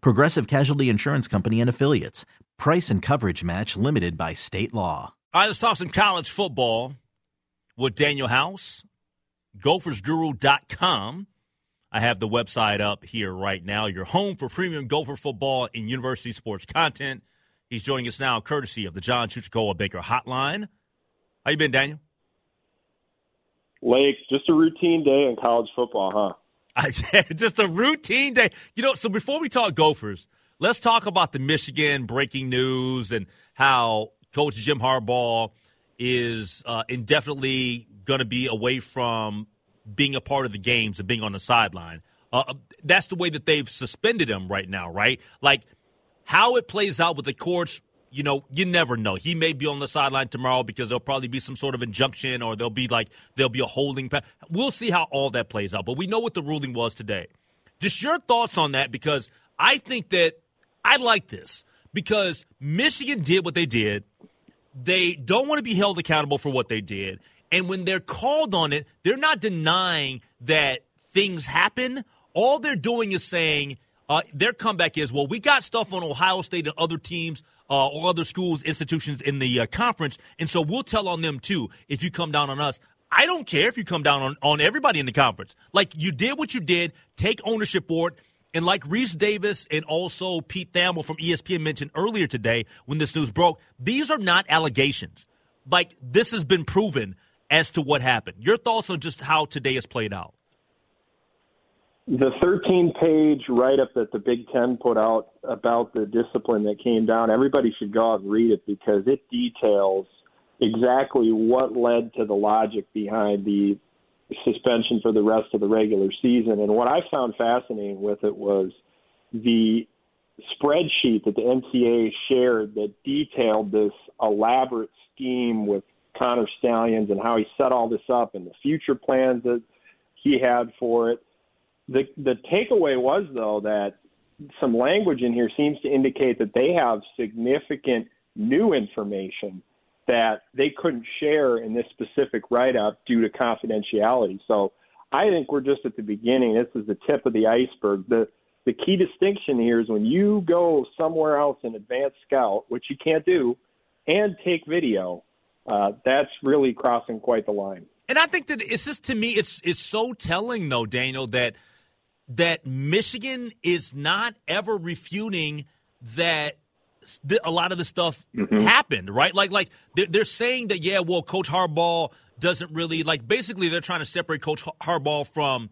Progressive Casualty Insurance Company and Affiliates. Price and coverage match limited by state law. All right, let's talk some college football with Daniel House, gophersguru.com. I have the website up here right now. Your home for premium Gopher football and university sports content. He's joining us now, courtesy of the John Chuchakoa Baker Hotline. How you been, Daniel? Lake, just a routine day in college football, huh? just a routine day. You know, so before we talk Gophers, let's talk about the Michigan breaking news and how Coach Jim Harbaugh is uh, indefinitely going to be away from being a part of the games and being on the sideline. Uh, uh, that's the way that they've suspended him right now, right? Like how it plays out with the courts, you know, you never know. He may be on the sideline tomorrow because there'll probably be some sort of injunction or there'll be like there'll be a holding. Pa- we'll see how all that plays out. But we know what the ruling was today. Just your thoughts on that because I think that I like this because Michigan did what they did. They don't want to be held accountable for what they did. And when they're called on it, they're not denying that things happen. All they're doing is saying uh, their comeback is, well, we got stuff on Ohio State and other teams uh, or other schools, institutions in the uh, conference, and so we'll tell on them too if you come down on us. I don't care if you come down on, on everybody in the conference. Like you did what you did, take ownership for it. And like Rece Davis and also Pete Thamel from ESPN mentioned earlier today when this news broke, these are not allegations. Like this has been proven as to what happened. Your thoughts on just how today has played out? The 13 page write up that the Big Ten put out about the discipline that came down, everybody should go out and read it because it details exactly what led to the logic behind the suspension for the rest of the regular season. And what I found fascinating with it was the spreadsheet that the NCAA shared that detailed this elaborate scheme with Connor Stalions and how he set all this up and the future plans that he had for it. The the takeaway was though that some language in here seems to indicate that they have significant new information that they couldn't share in this specific write up due to confidentiality. So I think we're just at the beginning. This is the tip of the iceberg. The the key distinction here is when you go somewhere else in advanced scout, which you can't do, and take video, uh, that's really crossing quite the line. And I think that it's just to me, it's it's so telling though, Daniel, that that Michigan is not ever refuting that a lot of the stuff mm-hmm. happened, right? Like, like they're, they're, saying that, yeah, well, Coach Harbaugh doesn't really like. Basically, they're trying to separate Coach Harbaugh from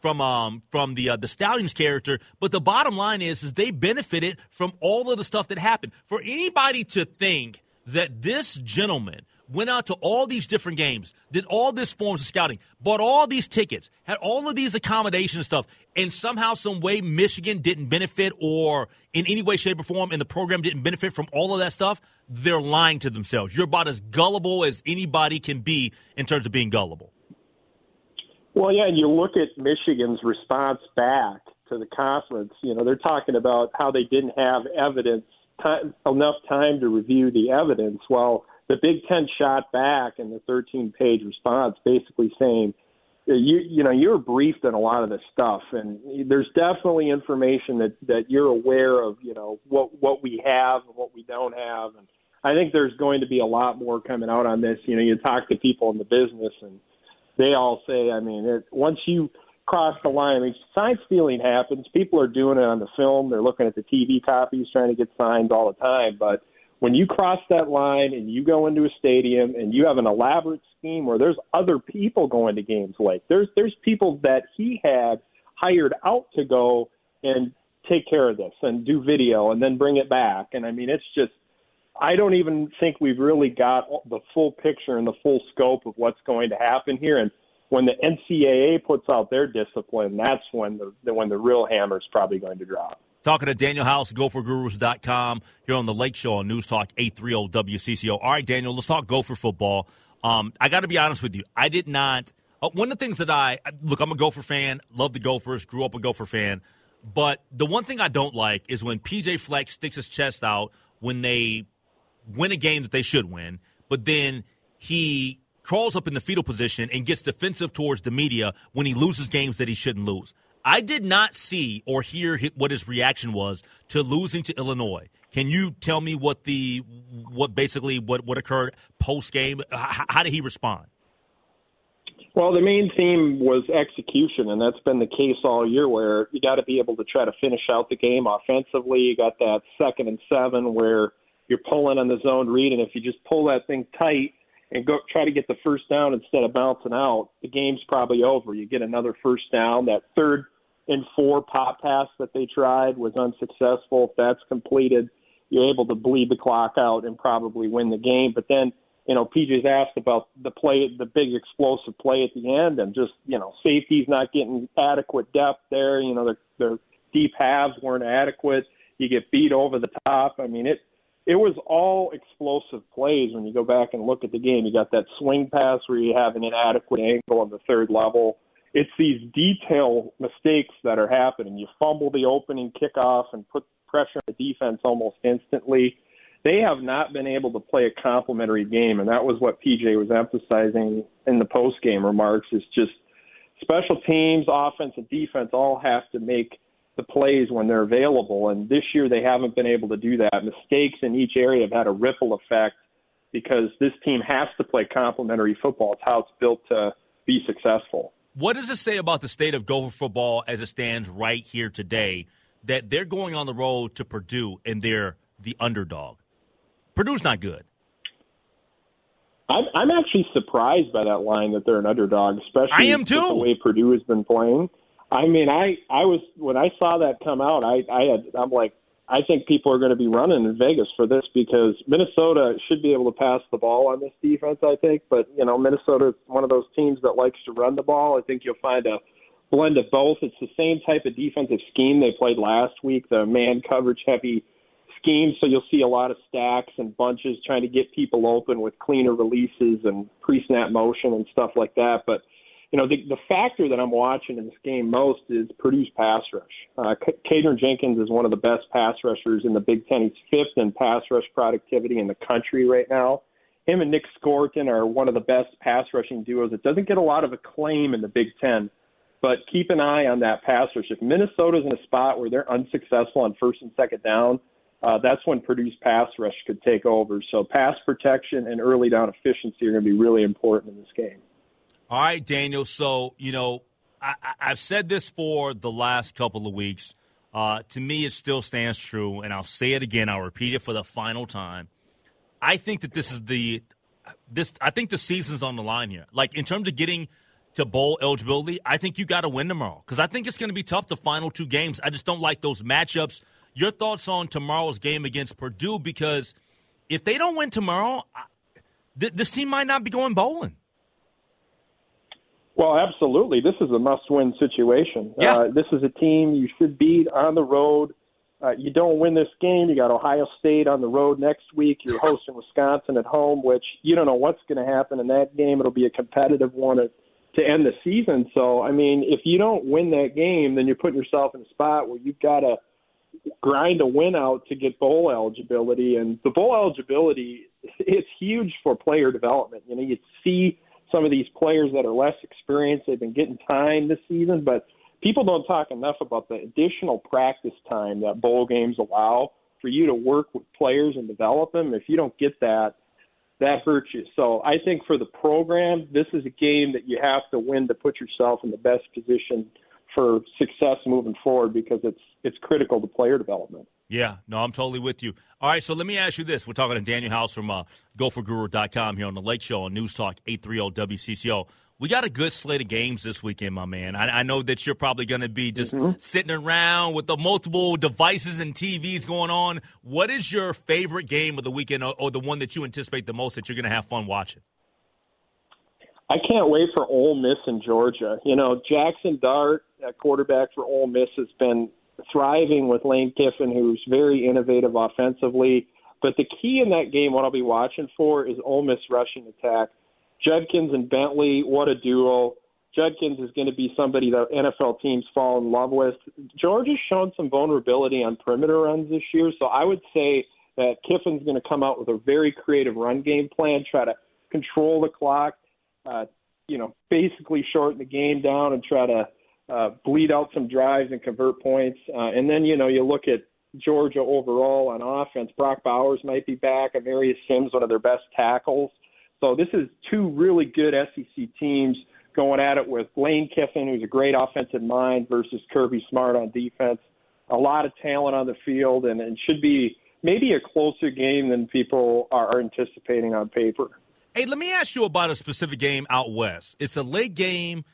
from um from the uh, the Stalions character. But the bottom line is, is they benefited from all of the stuff that happened. For anybody to think that this gentleman went out to all these different games, did all this forms of scouting, bought all these tickets, had all of these accommodation stuff, and somehow, some way, Michigan didn't benefit, or in any way, shape, or form, and the program didn't benefit from all of that stuff. They're lying to themselves. You're about as gullible as anybody can be in terms of being gullible. Well, yeah, and you look at Michigan's response back to the conference. You know, they're talking about how they didn't have evidence enough time to review the evidence. Well, the Big Ten shot back in the 13-page response, basically saying, you you know you're briefed on a lot of this stuff, and there's definitely information that that you're aware of. You know what what we have and what we don't have, and I think there's going to be a lot more coming out on this. You know, you talk to people in the business, and they all say, I mean, it, once you cross the line. I mean, sign stealing happens. People are doing it on the film. They're looking at the TV copies, trying to get signs all the time. But when you cross that line and you go into a stadium and you have an elaborate scheme where there's other people going to games like there's there's people that he had hired out to go and take care of this and do video and then bring it back. And I mean, it's just I don't even think we've really got the full picture and the full scope of what's going to happen here. And when the NCAA puts out their discipline, that's when the when the real hammer is probably going to drop. Talking to Daniel House, GopherGurus.com here on the Lake Show on News Talk 830 WCCO. All right, Daniel, let's talk Gopher football. Um, I got to be honest with you. I did not. Uh, one of the things that I look, I'm a Gopher fan, love the Gophers, grew up a Gopher fan. But the one thing I don't like is when PJ Fleck sticks his chest out when they win a game that they should win, but then he crawls up in the fetal position and gets defensive towards the media when he loses games that he shouldn't lose. I did not see or hear what his reaction was to losing to Illinois. Can you tell me what the what basically what what occurred post game? How, how did he respond? Well, the main theme was execution, and that's been the case all year. Where you got to be able to try to finish out the game offensively. You got that second and seven where you're pulling on the zone read, and if you just pull that thing tight and go try to get the first down instead of bouncing out, the game's probably over. You get another first down. That third and four pop pass that they tried was unsuccessful. If that's completed, you're able to bleed the clock out and probably win the game. But then, you know, PJ's asked about the play, the big explosive play at the end, and just you know, safety's not getting adequate depth there. You know, their their deep halves weren't adequate. You get beat over the top. I mean, it it was all explosive plays when you go back and look at the game. You got that swing pass where you have an inadequate angle on the third level. It's these detail mistakes that are happening. You fumble the opening kickoff and put pressure on the defense almost instantly. They have not been able to play a complementary game, and that was what PJ was emphasizing in the post game remarks. Is just special teams, offense, and defense all have to make the plays when they're available. And this year they haven't been able to do that. Mistakes in each area have had a ripple effect because this team has to play complementary football. It's how it's built to be successful. What does it say about the state of Gopher football as it stands right here today that they're going on the road to Purdue and they're the underdog? Purdue's not good. I'm, I'm actually surprised by that line that they're an underdog, especially I am too. the way Purdue has been playing. I mean, I I was when I saw that come out, I I had I'm like, I think people are going to be running in Vegas for this because Minnesota should be able to pass the ball on this defense. I think, but you know, Minnesota is one of those teams that likes to run the ball. I think you'll find a blend of both. It's the same type of defensive scheme they played last week, the man coverage heavy scheme. So you'll see a lot of stacks and bunches trying to get people open with cleaner releases and pre-snap motion and stuff like that. But you know, the, the factor that I'm watching in this game most is Purdue's pass rush. Uh, Jenkins is one of the best pass rushers in the Big Ten. He's fifth in pass rush productivity in the country right now. Him and Nic Scourton are one of the best pass rushing duos. It doesn't get a lot of acclaim in the Big Ten, but keep an eye on that pass rush. If Minnesota's in a spot where they're unsuccessful on first and second down, uh, that's when Purdue's pass rush could take over. So pass protection and early down efficiency are going to be really important in this game. All right, Daniel. So, you know, I, have said this for the last couple of weeks. Uh, to me, it still stands true, and I'll say it again. I'll repeat it for the final time. I think that this is the this. I think the season's on the line here. Like in terms of getting to bowl eligibility, I think you got to win tomorrow because I think it's going to be tough the final two games. I just don't like those matchups. Your thoughts on tomorrow's game against Purdue? Because if they don't win tomorrow, I, th- this team might not be going bowling. Well, absolutely. This is a must-win situation. Yeah. Uh, this is a team you should beat on the road. Uh, you don't win this game, you got Ohio State on the road next week. You're hosting Wisconsin at home, which you don't know what's going to happen in that game. It'll be a competitive one to, to end the season. So, I mean, if you don't win that game, then you're putting yourself in a spot where you've got to grind a win out to get bowl eligibility. And the bowl eligibility, it's huge for player development. You know, you see some of these players that are less experienced. They've been getting time this season, but people don't talk enough about the additional practice time that bowl games allow for you to work with players and develop them. If you don't get that, that hurts you. So I think for the program, this is a game that you have to win to put yourself in the best position for success moving forward because it's it's critical to player development. Yeah, no, I'm totally with you. All right, so let me ask you this. We're talking to Daniel House from uh, GopherGuru.com here on the Lake Show on News Talk 830 WCCO. We got a good slate of games this weekend, my man. I, I know that you're probably going to be just mm-hmm. sitting around with the multiple devices and TVs going on. What is your favorite game of the weekend or, or the one that you anticipate the most that you're going to have fun watching? I can't wait for Ole Miss in Georgia. You know, Jackson Dart, quarterback for Ole Miss, has been thriving with Lane Kiffin, who's very innovative offensively. But the key in that game, what I'll be watching for, is Ole Miss rushing attack. Judkins and Bentley, what a duo. Judkins is going to be somebody that NFL teams fall in love with. Georgia's shown some vulnerability on perimeter runs this year, so I would say that Kiffin's going to come out with a very creative run game plan, try to control the clock, uh, you know, basically shorten the game down and try to uh, bleed out some drives and convert points. Uh, and then, you know, you look at Georgia overall on offense. Brock Bowers might be back. Amarius Mims, one of their best tackles. So this is two really good SEC teams going at it with Lane Kiffin, who's a great offensive mind, versus Kirby Smart on defense. A lot of talent on the field, and it should be maybe a closer game than people are anticipating on paper. Hey, let me ask you about a specific game out west. It's a late game.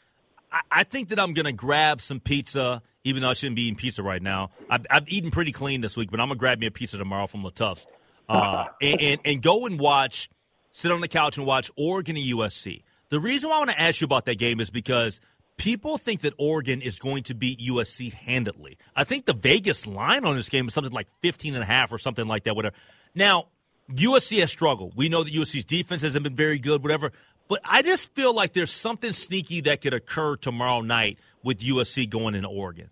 I, think that I'm going to grab some pizza, even though I shouldn't be eating pizza right now. I've, I've eaten pretty clean this week, but I'm going to grab me a pizza tomorrow from LaTuff's uh, and, and, and go and watch, sit on the couch and watch Oregon and USC. The reason why I want to ask you about that game is because people think that Oregon is going to beat USC handedly. I think the Vegas line on this game is something like 15 and a half or something like that, whatever. Now, USC has struggled. We know that USC's defense hasn't been very good, whatever. But I just feel like there's something sneaky that could occur tomorrow night with USC going into Oregon.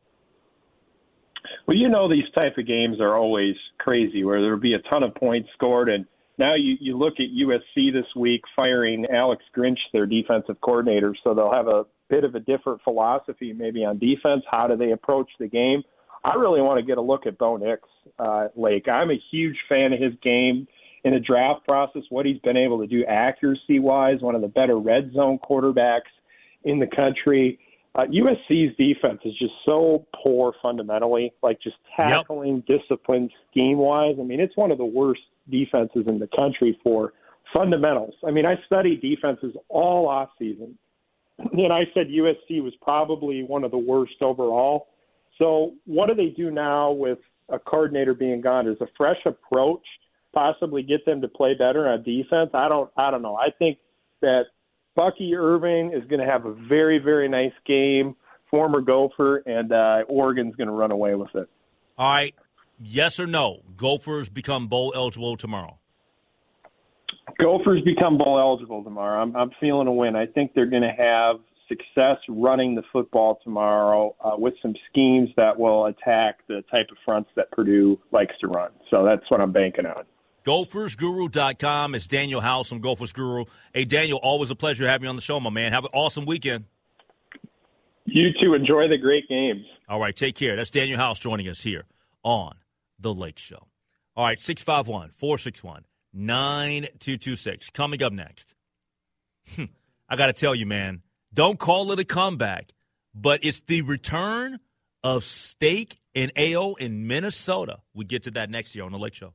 Well, you know these type of games are always crazy, where there'll be a ton of points scored, and now you you look at USC this week firing Alex Grinch, their defensive coordinator, so they'll have a bit of a different philosophy maybe on defense. How do they approach the game? I really want to get a look at Bo Nix, uh, Lake. I'm a huge fan of his game in the draft process, what he's been able to do accuracy wise, one of the better red zone quarterbacks in the country. Uh, USC's defense is just so poor fundamentally, like just tackling, yep. discipline, scheme wise. I mean, it's one of the worst defenses in the country for fundamentals. I mean, I studied defenses all off season, and I said USC was probably one of the worst overall. So, what do they do now with a coordinator being gone? Is a fresh approach possibly get them to play better on defense. I don't I don't know. I think that Bucky Irving is going to have a very very nice game, former Gopher, and uh, Oregon's going to run away with it. All right, yes or no? Gophers become bowl eligible tomorrow. Gophers become bowl eligible tomorrow. I'm, I'm feeling a win. I think they're going to have success running the football tomorrow uh, with some schemes that will attack the type of fronts that Purdue likes to run. So that's what I'm banking on. GophersGuru.com. It's Daniel House from Gophers Guru. Hey, Daniel, always a pleasure having you on the show, my man. Have an awesome weekend. You too. Enjoy the great games. All right, take care. That's Daniel House joining us here on The Lake Show. All right, 651 461 9226. Coming up next. Hmm, I got to tell you, man, don't call it a comeback, but it's the return of steak and ale in Minnesota. We get to that next year on The Lake Show.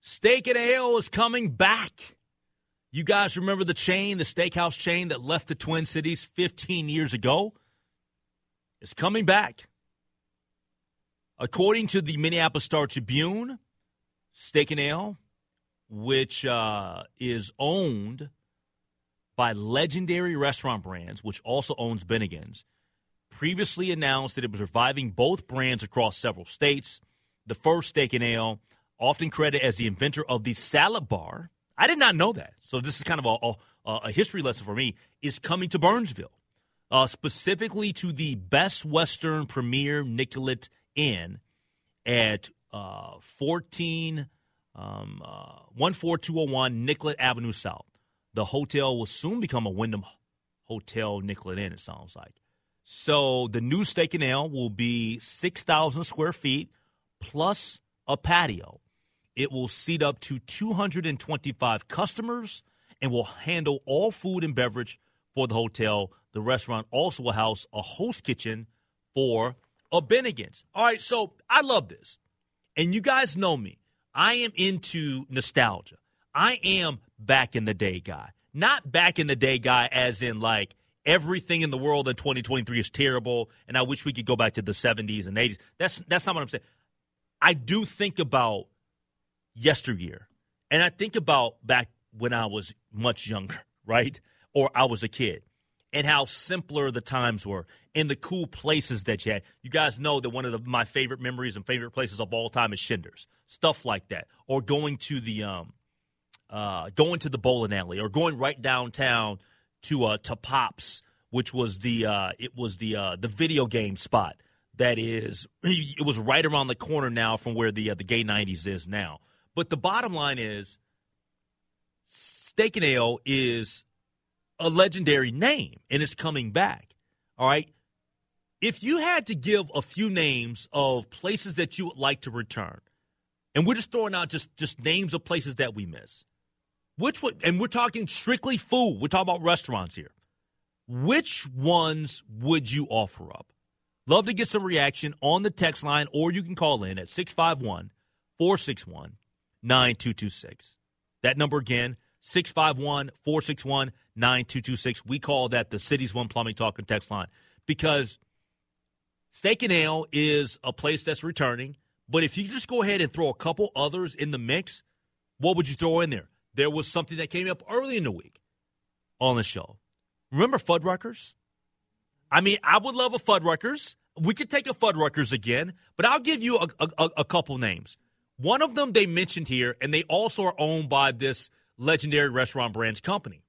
Steak and Ale is coming back. You guys remember the chain, the steakhouse chain that left the Twin Cities 15 years ago? It's coming back. According to the Minneapolis Star Tribune, Steak and Ale, which uh, is owned by Legendary Restaurant Brands, which also owns Bennigan's, previously announced that it was reviving both brands across several states. The first Steak and Ale, often credited as the inventor of the salad bar, I did not know that. So this is kind of a, a, a history lesson for me. Is coming to Burnsville, uh, specifically to the Best Western Premier Nicollet Inn at uh, 14 um, uh, 14201 Nicollet Avenue South. The hotel will soon become a Wyndham Hotel Nicollet Inn. It sounds like. So the new steak and ale will be 6,000 square feet plus a patio. It will seat up to 225 customers and will handle all food and beverage for the hotel. The restaurant also will house a host kitchen for a Bennigan's. All right, so I love this. And you guys know me. I am into nostalgia. I am back in the day guy. Not back in the day guy as in like everything in the world in 2023 is terrible and I wish we could go back to the 70s and 80s. That's that's not what I'm saying. I do think about yesteryear. And I think about back when I was much younger, right? Or I was a kid, and how simpler the times were and the cool places that you had. You guys know that one of the, my favorite memories and favorite places of all time is Shinder's, stuff like that, or going to the um, uh, going to the bowling alley, or going right downtown to uh, to Pops, which was the uh, it was the uh, the video game spot that is it was right around the corner now from where the uh, the gay 90s is now. But the bottom line is, Steak and Ale is a legendary name, and it's coming back. All right. If you had to give a few names of places that you would like to return, and we're just throwing out just just names of places that we miss, which would, and we're talking strictly food. We're talking about restaurants here. Which ones would you offer up? Love to get some reaction on the text line, or you can call in at 651 461 9226. That number again, 651 461 9226. We call that the City's One Plumbing Talk and Text line because Steak and Ale is a place that's returning. But if you just go ahead and throw a couple others in the mix, what would you throw in there? There was something that came up early in the week on the show. Remember Fuddruckers? I mean, I would love a Fuddruckers. We could take a Fuddruckers again, but I'll give you a, a, a couple names. One of them they mentioned here, and they also are owned by this legendary restaurant brands company.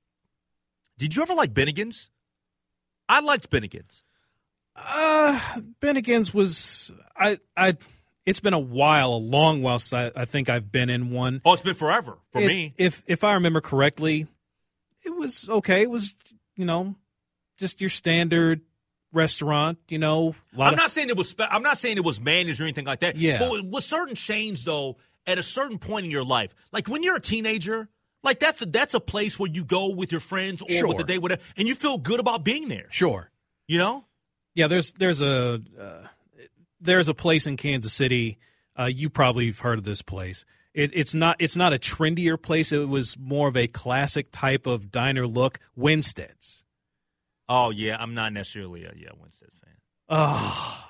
Did you ever like Bennigan's? I liked Bennigan's. Uh, Bennigan's was I I. It's been a while, a long while since I, I think I've been in one. Oh, it's been forever for It- me. If if I remember correctly, it was okay. It was you know just your standard restaurant. You know, I'm of- not saying it was. Spe- I'm not saying it was managed or anything like that. Yeah. But with, with certain chains, though, at a certain point in your life, like when you're a teenager, like that's a, that's a place where you go with your friends or Sure. with the day, whatever, and you feel good about being there. sure. You know. Yeah, there's there's a uh, there's a place in Kansas City. Uh, you probably have heard of this place. It, it's not it's not a trendier place. It was more of a classic type of diner look. Winstead's. Oh yeah, I'm not necessarily a yeah Winstead fan. Oh,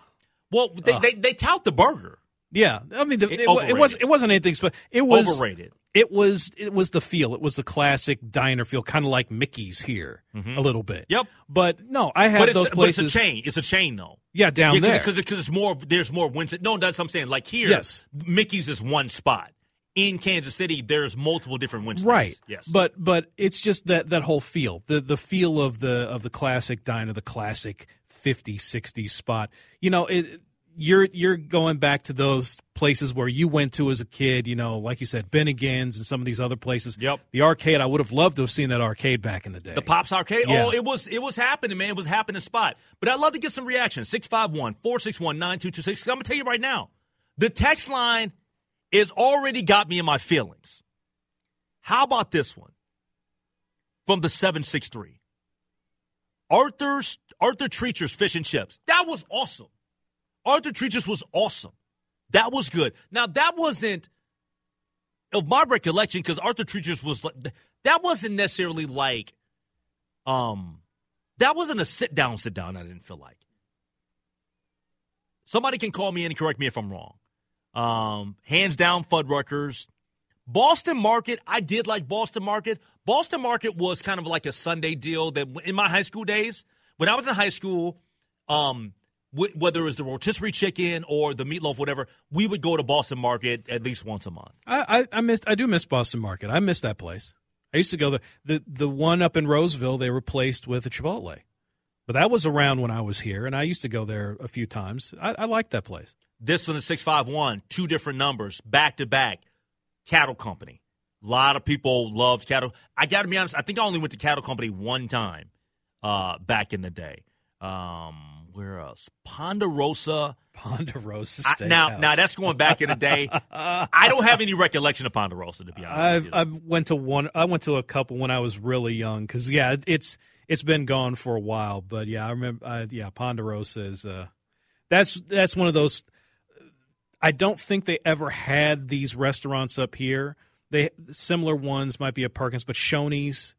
Well, they, they they tout the burger. yeah. I mean, the, It- it, it was it wasn't anything special. It was Overrated. It was it was the feel. It was the classic diner feel, kind of like Mickey's here mm-hmm. a little bit. Yep. But no, I had those but places. it's a chain. It's a chain though. Yeah, down there. because because it's more. There's more Winston. No, that's what I'm saying. Like here, Yes. Mickey's is one spot. In Kansas City, there's multiple different Winstons. right Yes. but but it's just that that whole feel the the feel of the of the classic diner the classic 50 60 spot you know it you're you're going back to those places where you went to as a kid you know like you said bennigan's and some of these other places Yep. the arcade i would have loved to have seen that arcade back in the day The Pops Arcade. Yeah. Oh, it was it was happening, man. It was happening spot. But I'd love to get some reaction. 651-461-9226. I'm gonna tell you right now. The text line is already got me in my feelings. How about this one? From the 763. Arthur's Arthur Treacher's Fish and Chips. That was awesome. Arthur Treacher's was awesome. That was good. Now that wasn't of my recollection, because Arthur Treacher's was like that wasn't necessarily like, um, that wasn't a sit down, sit down. I didn't feel like. Somebody can call me in and correct me if I'm wrong. Um, hands down, Fuddruckers. Boston Market, I did like Boston Market. Boston Market was kind of like a Sunday deal that in my high school days, when I was in high school, um, whether it was the rotisserie chicken or the meatloaf, whatever, we would go to Boston Market at least once a month. I, I, I missed. I do miss Boston Market. I miss that place. I used to go the the the one up in Roseville. They replaced with a Chipotle, but that was around when I was here, and I used to go there a few times. I, I like that place. This one, five one, two different numbers back to back. Cattle Company. A lot of people loved cattle. I got to be honest. I think I only went to Cattle Company one time uh, back in the day. Um, where else? Ponderosa. Ponderosa. I, now, now that's going back in the day. I don't have any recollection of Ponderosa to be honest. I've I went to one. I went to a couple when I was really young because yeah, it's it's been gone for a while. But yeah, I remember. Uh, yeah, Ponderosa is. Uh, that's that's one of those. I don't think they ever had these restaurants up here. They similar ones might be at Perkins, but Shoney's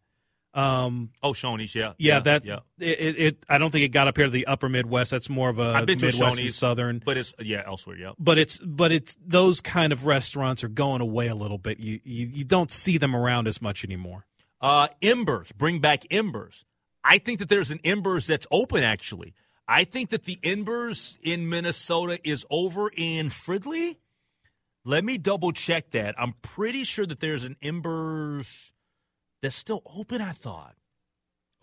um, oh, Shoney's, yeah, yeah. yeah that yeah. It, it, I don't think it got up here to the Upper Midwest. That's more of a I've been Midwest to and Southern. But it's yeah elsewhere. Yeah. But it's but it's those kind of restaurants are going away a little bit. You you, you don't see them around as much anymore. Uh, Embers, bring back Embers. I think that there's an Embers that's open actually. I think that the Embers in Minnesota is over in Fridley. Let me double check that. I'm pretty sure that there's an Embers that's still open, I thought.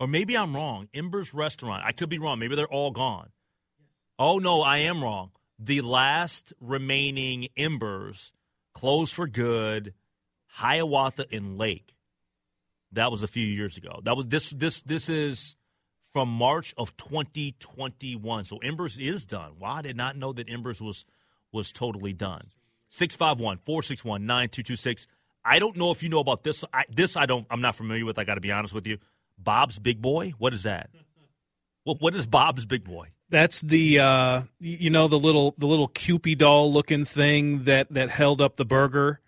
Or maybe I'm wrong. Embers Restaurant. I could be wrong. Maybe they're all gone. Oh, no, I am wrong. The last remaining Embers closed for good, Hiawatha and Lake. That was a few years ago. That was this this this is from March of 2021. So Embers is done. Wow, I did not know that Embers was was totally done. 651 461 9226. I don't know if you know about this. I, this I don't. I'm not familiar with. I got to be honest with you. Bob's Big Boy. What is that? What what is Bob's Big Boy? That's the uh, you know the little the little Cupid doll looking thing that that held up the burger.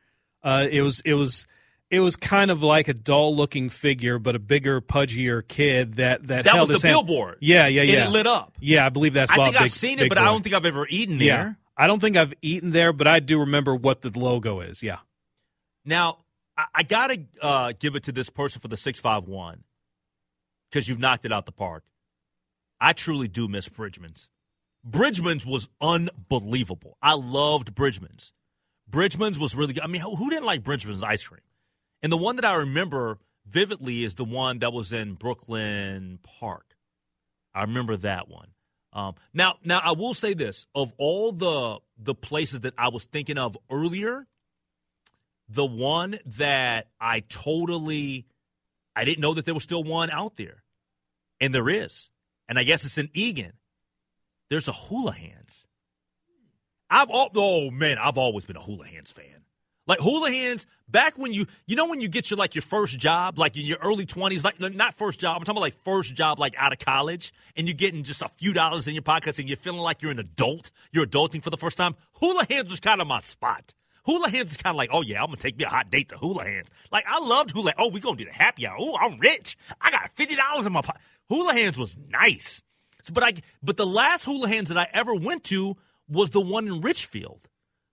Uh, it was it was it was kind of like a doll looking figure, but a bigger, pudgier kid that that, that held was his the hand. billboard. Yeah, yeah, yeah. And it lit up. Yeah, I believe that's. Bob I think Big, I've seen it, but Boy. I don't think I've ever eaten there. Yeah, I don't think I've eaten there, but I do remember what the logo is. Yeah. Now I, I got to uh, give it to this person for the 651 because you've knocked it out the park. I truly do miss Bridgman's. Bridgman's was unbelievable. I loved Bridgman's. Bridgman's was really good. I mean, who, who didn't like Bridgman's ice cream? And the one that I remember vividly is the one that was in Brooklyn Park. I remember that one. Um, now, now I will say this: of all the the places that I was thinking of earlier, the one that I totally I didn't know that there was still one out there. And there is. And I guess it's in Eagan. There's a Houlihan's. I've all, oh man, I've always been a Houlihan's fan. Like Houlihan's, back when you, you know, when you get your like your first job, like in your early twenties, like not first job, I'm talking about like first job, like out of college, and you're getting just a few dollars in your pockets, and you're feeling like you're an adult, you're adulting for the first time. Houlihan's was kind of my spot. Houlihan's is kind of like, oh yeah, I'm gonna take me a hot date to Houlihan's. Like I loved Houlihan. Oh, we gonna do the happy hour. Oh, I'm rich. I got fifty dollars in my pocket. Houlihan's was nice, so, but I but the last Houlihan's that I ever went to was the one in Richfield.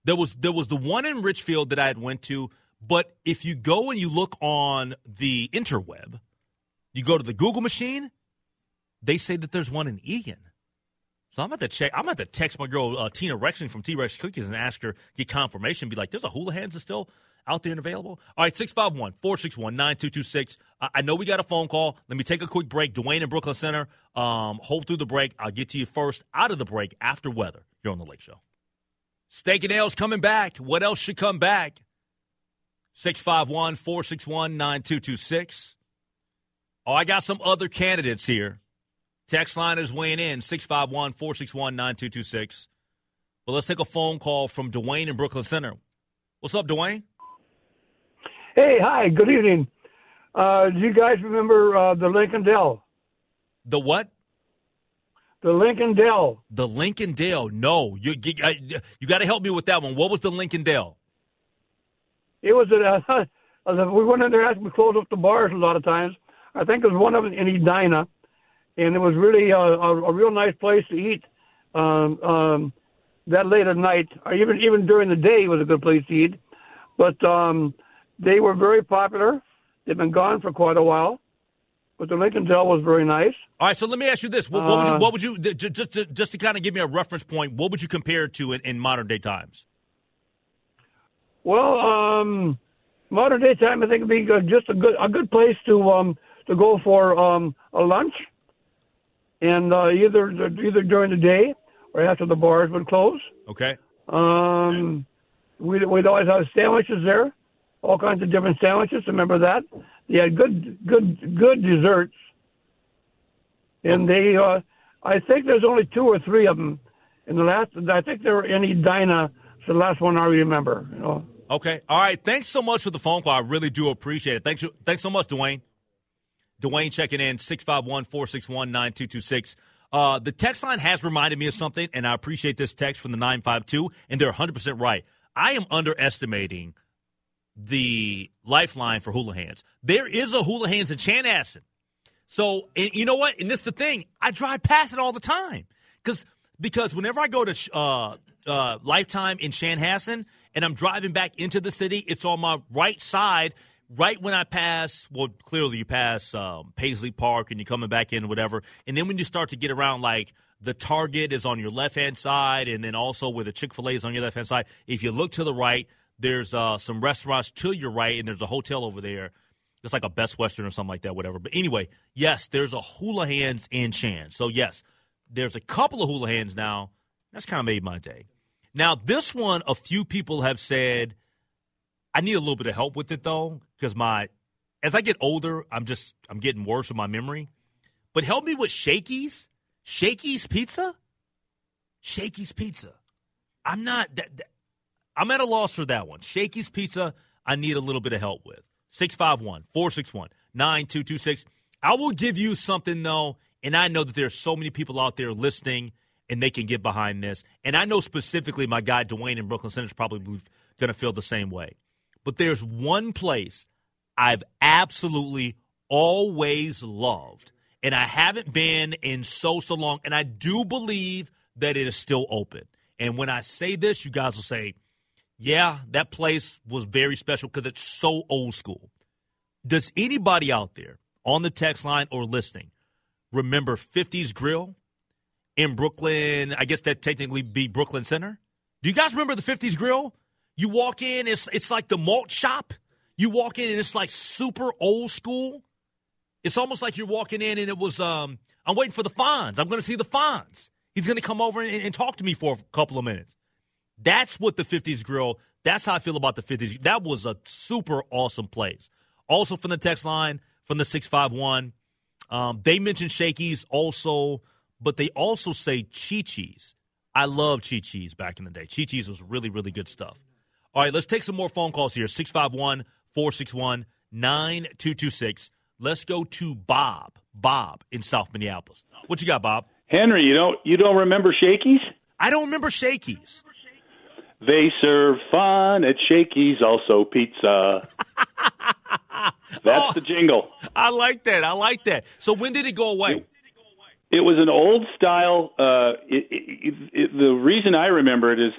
There was there was the one in Richfield that I had went to, but if you go and you look on the interweb, you go to the Google machine, they say that there's one in Eagan. So I'm about to check. I'm about to text my girl uh, Tina Rexing from T Rex Cookies and ask her get confirmation. Be like, there's a Houlihan's that's still out there and available. All right, 651 461 9226. I know we got a phone call. Let me take a quick break. Dwayne in Brooklyn Center. Um, hold through the break. I'll get to you first out of the break after weather. You're on the Lake Show. Steak and Ale's coming back. What else should come back? 651 461 9226. Oh, I got some other candidates here. Text line is weighing in 651 461 9226. But let's take a phone call from Dwayne in Brooklyn Center. What's up, Dwayne? Hey, hi, good evening. Uh, do you guys remember uh, the Lincoln Dell? The what? The Lincoln Dell. The Lincoln Dell. No, you you, you got to help me with that one. What was the Lincoln Dell? it was a, uh, we went in there after we closed up the bars a lot of times. I think it was one of them in Edina, and it was really a, a, a real nice place to eat. Um, um, that late at night, or even even during the day, it was a good place to eat. But um, they were very popular. They've been gone for quite a while, but the Lincoln Dell was very nice. All right, so let me ask you this: what, what would you, Uh, what would you just just to, just to kind of give me a reference point? What would you compare it to in, in modern day times? Well, um, modern day time, I think would be good, just a good a good place to um to go for um a lunch, and uh, either either during the day or after the bars would close. Okay. Um, we'd, we'd always have sandwiches there, all kinds of different sandwiches. Remember that? They had good, good, good desserts, and they. Uh, I think there's only two or three of them. In the last, I think there were in Edina. It's the last one I remember. You know. Okay. All right. Thanks so much for the phone call. I really do appreciate it. Thanks. Thanks so much, Dwayne. Dwayne checking in 651 461 9226. Uh, the text line has reminded me of something, and I appreciate this text from the 952, and they're 100% right. I am underestimating the lifeline for Houlihan's. There is a Houlihan's in Chanhassen. So, and you know what? And this is the thing. I drive past it all the time because because whenever I go to uh, uh, Lifetime in Chanhassen and I'm driving back into the city, it's on my right side. Right when I pass, well, clearly you pass um, Paisley Park and you're coming back in, whatever. And then when you start to get around, like the Target is on your left hand side, and then also where the Chick fil A is on your left hand side. If you look to the right, there's uh, some restaurants to your right, and there's a hotel over there. It's like a Best Western or something like that, whatever. But anyway, yes, there's a Houlihan's in Chan. So yes, there's a couple of Houlihan's now. That's kind of made my day. Now this one, a few people have said I need a little bit of help with it though, because my as I get older, I'm just I'm getting worse with my memory. But help me with Shakey's, Shakey's Pizza, Shakey's Pizza. I'm not that, that- I'm at a loss for that one. Shakey's Pizza, I need a little bit of help with. 651 461 9226. I will give you something, though, and I know that there's so many people out there listening and they can get behind this. And I know specifically my guy Dwayne in Brooklyn Center is probably going to feel the same way. But there's one place I've absolutely always loved, and I haven't been in so, so long, and I do believe that it is still open. And when I say this, you guys will say, yeah, that place was very special because it's so old school. Does anybody out there on the text line or listening remember 50s Grill in Brooklyn? I guess that technically be Brooklyn Center. Do you guys remember the 50s Grill? You walk in, it's it's like the malt shop. You walk in and it's like super old school. It's almost like you're walking in and it was um I'm waiting for the Fonz. I'm going to see the Fonz. He's going to come over and, and talk to me for a couple of minutes. That's what the 50s Grill, that's how I feel about the 50s. That was a super awesome place. Also from the text line, from the 651, um, they mentioned Shakey's also, but they also say Chi Chi's. I love Chi Chi's back in the day. Chi Chi's was really, really good stuff. All right, let's take some more phone calls here 651 461 9226. Let's go to Bob. Bob in South Minneapolis. What you got, Bob? Henry, you don't you don't remember Shakey's? I don't remember Shakey's. They serve fun at Shakey's, also pizza. That's Oh. the jingle. I like that. I like that. So when did it go away? It was an old style. Uh, it, it, it, the reason I remember it is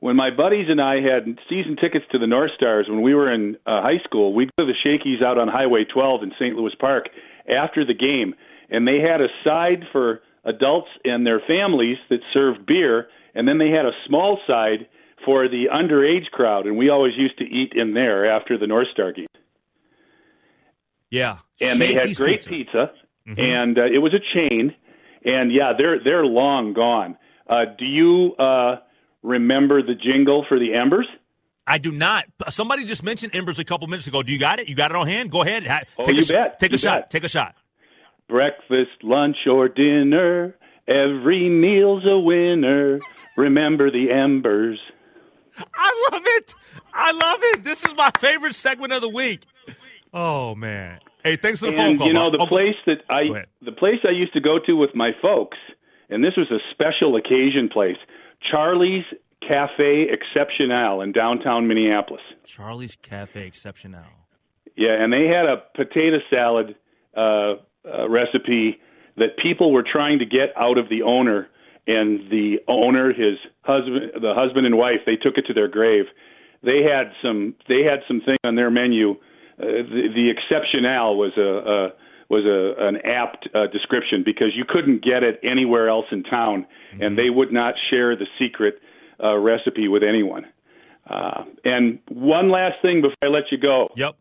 when my buddies and I had season tickets to the North Stars when we were in uh, high school. We'd go to the Shakey's out on Highway 12 in St. Louis Park after the game, and they had a side for adults and their families that served beer, and then they had a small side for the underage crowd, and we always used to eat in there after the North Star game. Yeah. and they had great Pizza. pizza, and uh, it was a chain. And yeah, they're they're long gone. Uh, do you uh, remember the jingle for the Embers? I do not. Somebody just mentioned Embers a couple minutes ago. Do you got it? You got it on hand? Go ahead. Oh, take you a sh- bet. Take a You shot. Take a shot. Breakfast, lunch, or dinner, every meal's a winner. Remember the Embers. I love it. I love it. This is my favorite segment of the week. Oh man. Hey, thanks for the phone call. you know the Oh, place that I the place I used to go to with my folks, and this was a special occasion place. Charlie's Cafe Exceptional in downtown Minneapolis. Charlie's Cafe Exceptional. Yeah, and they had a potato salad uh, uh, recipe that people were trying to get out of the owner, and the owner, his husband, the husband and wife, they took it to their grave. They had some. They had some thing on their menu. Uh, the, the exceptional was a, a was a, an apt uh, description because you couldn't get it anywhere else in town, mm-hmm. and they would not share the secret uh, recipe with anyone. Uh, and one last thing before I let you go. Yep.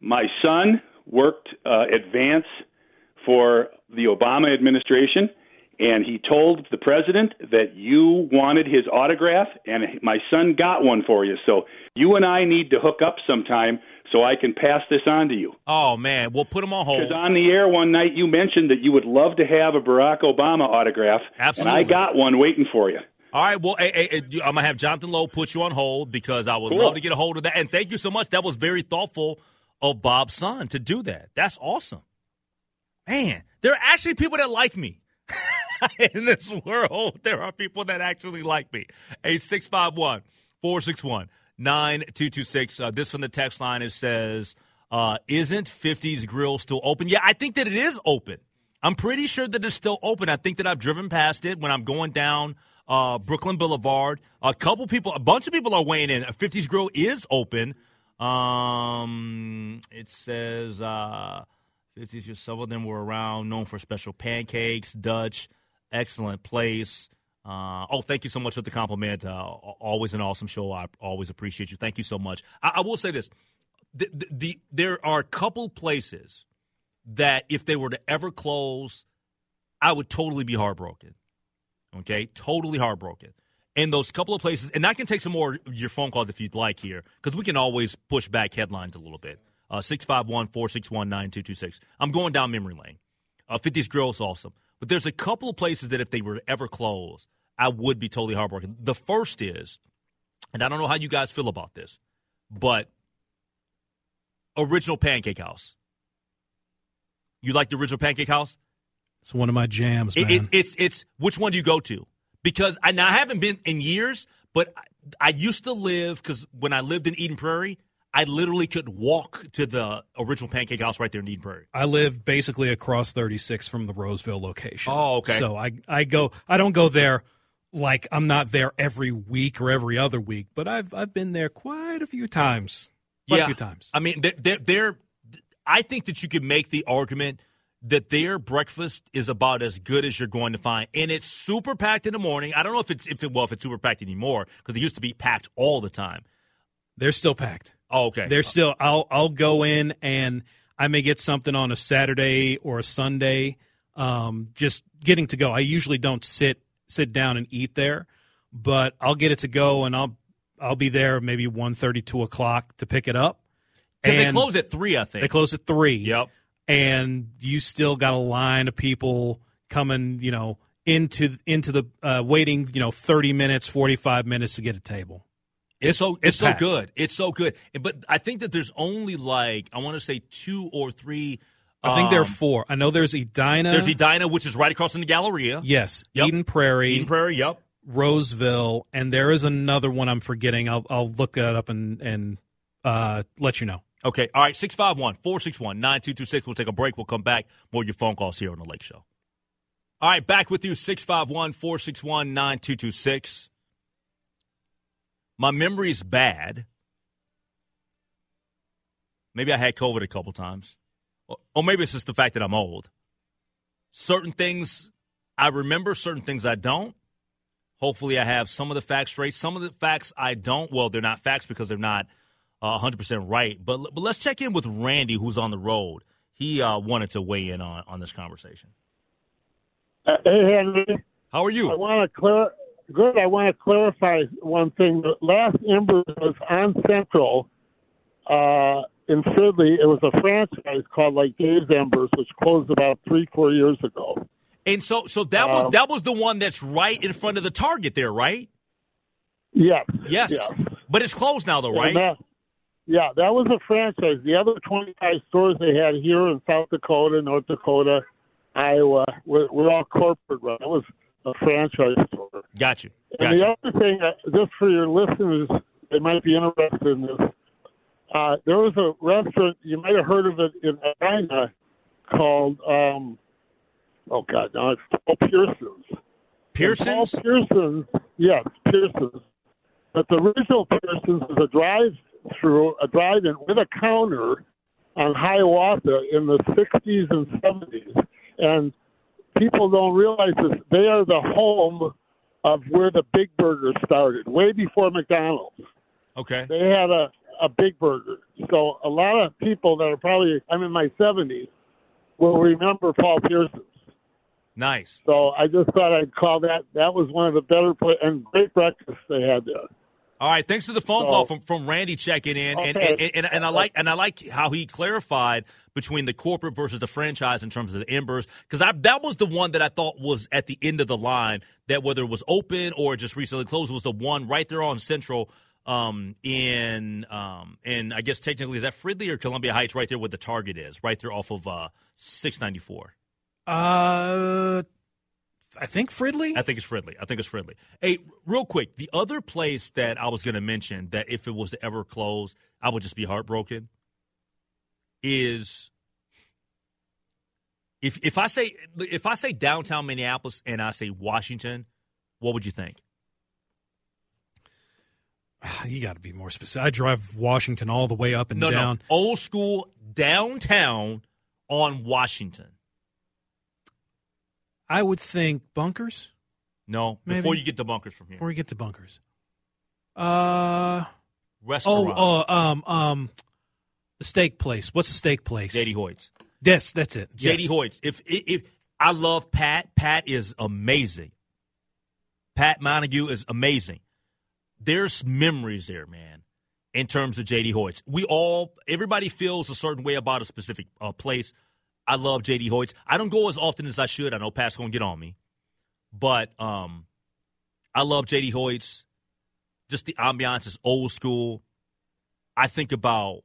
My son worked uh, advance for the Obama administration, and he told the president that you wanted his autograph, and my son got one for you. So you and I need to hook up sometime so I can pass this on to you. Oh man, we'll put him on hold. Because on the air one night you mentioned that you would love to have a Barack Obama autograph. Absolutely, and I got one waiting for you. All right, well, hey, hey, I'm gonna have Jonathan Lowe put you on hold because I would cool. love to get a hold of that. And thank you so much. That was very thoughtful of Bob's son to do that. That's awesome, man. There are actually people that like me. in this world, there are people that actually like me. A six five one four six one 9226. Uh, this from the text line. It says, uh, Isn't 50s Grill still open? Yeah, I think that it is open. I'm pretty sure that it's still open. I think that I've driven past it when I'm going down uh, Brooklyn Boulevard. A couple people, a bunch of people are weighing in. 50s Grill is open. Um, it says uh, 50s, some of them were around, known for special pancakes, Dutch, excellent place. Uh, oh, thank you so much for the compliment. Uh, always an awesome show. I always appreciate you. Thank you so much. I, I will say this: the, the, the, there are a couple places that if they were to ever close, I would totally be heartbroken. Okay, totally heartbroken. And those couple of places, and I can take some more your phone calls if you'd like here, because we can always push back headlines a little bit. Uh, 651 461 9226. I'm going down memory lane. Uh, 50s Grill is awesome. But there's a couple of places that if they were to ever close, I would be totally heartbroken. The first is, and I don't know how you guys feel about this, but Original Pancake House. You like the Original Pancake House? It's one of my jams, man. It, it, it's it's which one do you go to? Because I, now I haven't been in years, but I, I used to live because when I lived in Eden Prairie, I literally could walk to the original Pancake House right there in Eden Prairie. I live basically across 36 from the Roseville location. Oh, okay. So I I go I don't go there like I'm not there every week or every other week, but I've I've been there quite a few times. Quite yeah. a few times. I mean, they're, they're, they're I think that you could make the argument that their breakfast is about as good as you're going to find, and it's super packed in the morning. I don't know if it's if it well if it's super packed anymore because it used to be packed all the time. They're still packed. Oh, okay. They're still. I'll I'll go in and I may get something on a Saturday or a Sunday. Um, just getting to go. I usually don't sit sit down and eat there, but I'll get it to go and I'll I'll be there maybe 1.30, 2 o'clock to pick it up. And they close at three, I think. They close at three. Yep. And you still got a line of people coming, you know, into into the uh, waiting, you know, thirty minutes, forty five minutes to get a table. It's, so it's, it's so good. It's so good. But I think that there's only like I want to say two or three. I think there are four. I know there's Edina. There's Edina, which is right across from the Galleria. Yes. Yep. Eden Prairie. Eden Prairie. Yep. Roseville, and there is another one I'm forgetting. I'll I'll look that up and and uh, let you know. Okay. All right. 651 461 9226. We'll take a break. We'll come back. More of your phone calls here on The Lake Show. All right. Back with you 651 461 9226. My memory's bad. Maybe I had COVID a couple times. Or maybe it's just the fact that I'm old. Certain things I remember, certain things I don't. Hopefully, I have some of the facts straight. Some of the facts I don't. Well, they're not facts because they're not uh, 100% right. But, but let's check in with Randy, who's on the road. He uh, wanted to weigh in on, on this conversation. Uh, hey, Henry. How are you? I want to clear. Good. I want to clarify one thing. The last Ember was on Central uh, in Fridley. It was a franchise called like Dave's Embers, which closed about three, four years ago. And so, so that was um, that was the one that's right in front of the Target there, right? Yes. Yes. yes. But it's closed now, though, right? That, yeah, that was a franchise. The other 25 stores they had here in South Dakota, North Dakota, Iowa, were, were all corporate run. It was a franchise store. Got you. And the you. other thing, uh, just for your listeners, they might be interested in this. Uh, there was a restaurant you might have heard of it in China called um, oh god, now it's Paul Pearson's. Pearson's? Paul Pearson's, yes, Pearson's. But the original Pearson's is a drive-through, a drive-in with a counter on Hiawatha in the 60s and 70s, and people don't realize this. They are the home of where the Big Burger started, way before McDonald's. Okay. They had a a Big Burger, so a lot of people that are probably I'm in my 70s will remember Paul Pearson's. Nice. So I just thought I'd call that. That was one of the better play and great breakfast they had there. All right, thanks for the phone So- call from, from Randy checking in, and, Okay. and, and and I like and I like how he clarified between the corporate versus the franchise in terms of the embers because that was the one that I thought was at the end of the line that whether it was open or just recently closed was the one right there on Central um, in um, and I guess technically is that Fridley or Columbia Heights right there where the Target is right there off of uh, six ninety four. Uh, I think Fridley. I think it's Fridley. I think it's Fridley. Hey, real quick, the other place that I was going to mention that if it was to ever close, I would just be heartbroken. Is if if I say if I say downtown Minneapolis and I say Washington, what would you think? You got to be more specific. I drive Washington all the way up and no, down. no, old school downtown on Washington. I would think bunkers No, Maybe. before you get the bunkers from here, before you get to bunkers. Uh restaurant. oh, oh um um the steak place. What's the steak place? JD Hoyt's. Yes, that's it. JD Yes. Hoyt. If, if if I love Pat, Pat is amazing. Pat Montague is amazing. There's memories there, man. In terms of JD Hoyt's, we all everybody feels a certain way about a specific uh, place. I love JD Hoyt's. I don't go as often as I should. I know Pat's gonna get on me, but um, I love JD Hoyt's. Just the ambiance is old school. I think about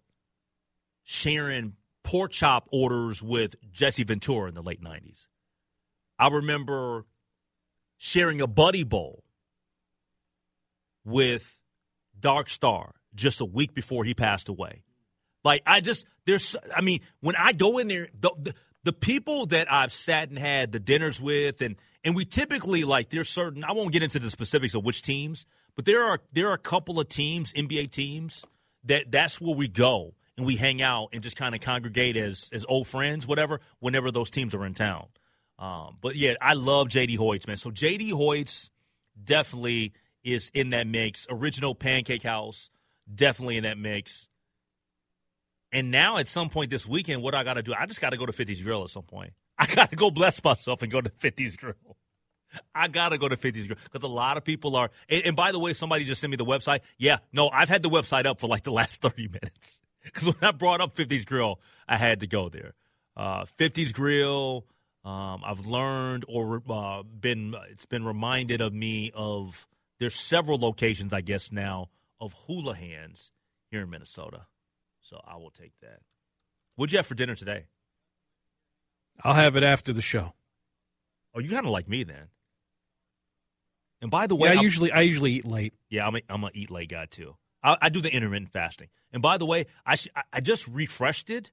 sharing pork chop orders with Jesse Ventura in the late 90s. I remember sharing a buddy bowl with Dark Star just a week before he passed away. Like I just there's I mean when I go in there the, the the people that I've sat and had the dinners with and and we typically like there's certain I won't get into the specifics of which teams, but there are there are a couple of teams, NBA teams that that's where we go and we hang out and just kind of congregate as as old friends, whatever, whenever those teams are in town. Um, but yeah, I love JD Hoyt's, man. So JD Hoyt's definitely is in that mix. Original Pancake House, definitely in that mix. And now at some point this weekend, what I got to do? I just got to go to 50's Grill at some point. I got to go bless myself and go to 50's Grill. I got to go to 50's Grill because a lot of people are. And, and by the way, somebody just sent me the website. Yeah, no, I've had the website up for like the last 30 minutes because when I brought up 50's Grill, I had to go there. Uh, 50's Grill. Um, I've learned or uh, been it's been reminded of me of there's several locations I guess now of Houlihan's here in Minnesota. So I will take that. What'd you have for dinner today? I'll have it after the show. Oh, you kind of like me then. And by the way, yeah, I I'm- usually I usually eat late. Yeah, I'm a, I'm a eat late guy too. I, I do the intermittent fasting. And by the way, I sh- I- just refreshed it.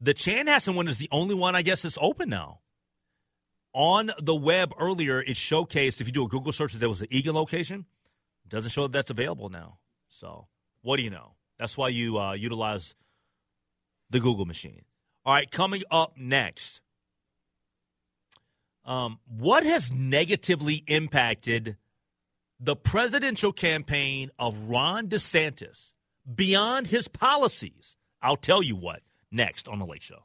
The Chan Chanhassen one is the only one I guess that's open now. On the web earlier, it showcased if you do a Google search that there was an Eagan location. It doesn't show that that's available now. So what do you know? That's why you uh, utilize the Google machine. All right, coming up next. Um, what has negatively impacted the presidential campaign of Ron DeSantis beyond his policies? I'll tell you what next on The Lake Show.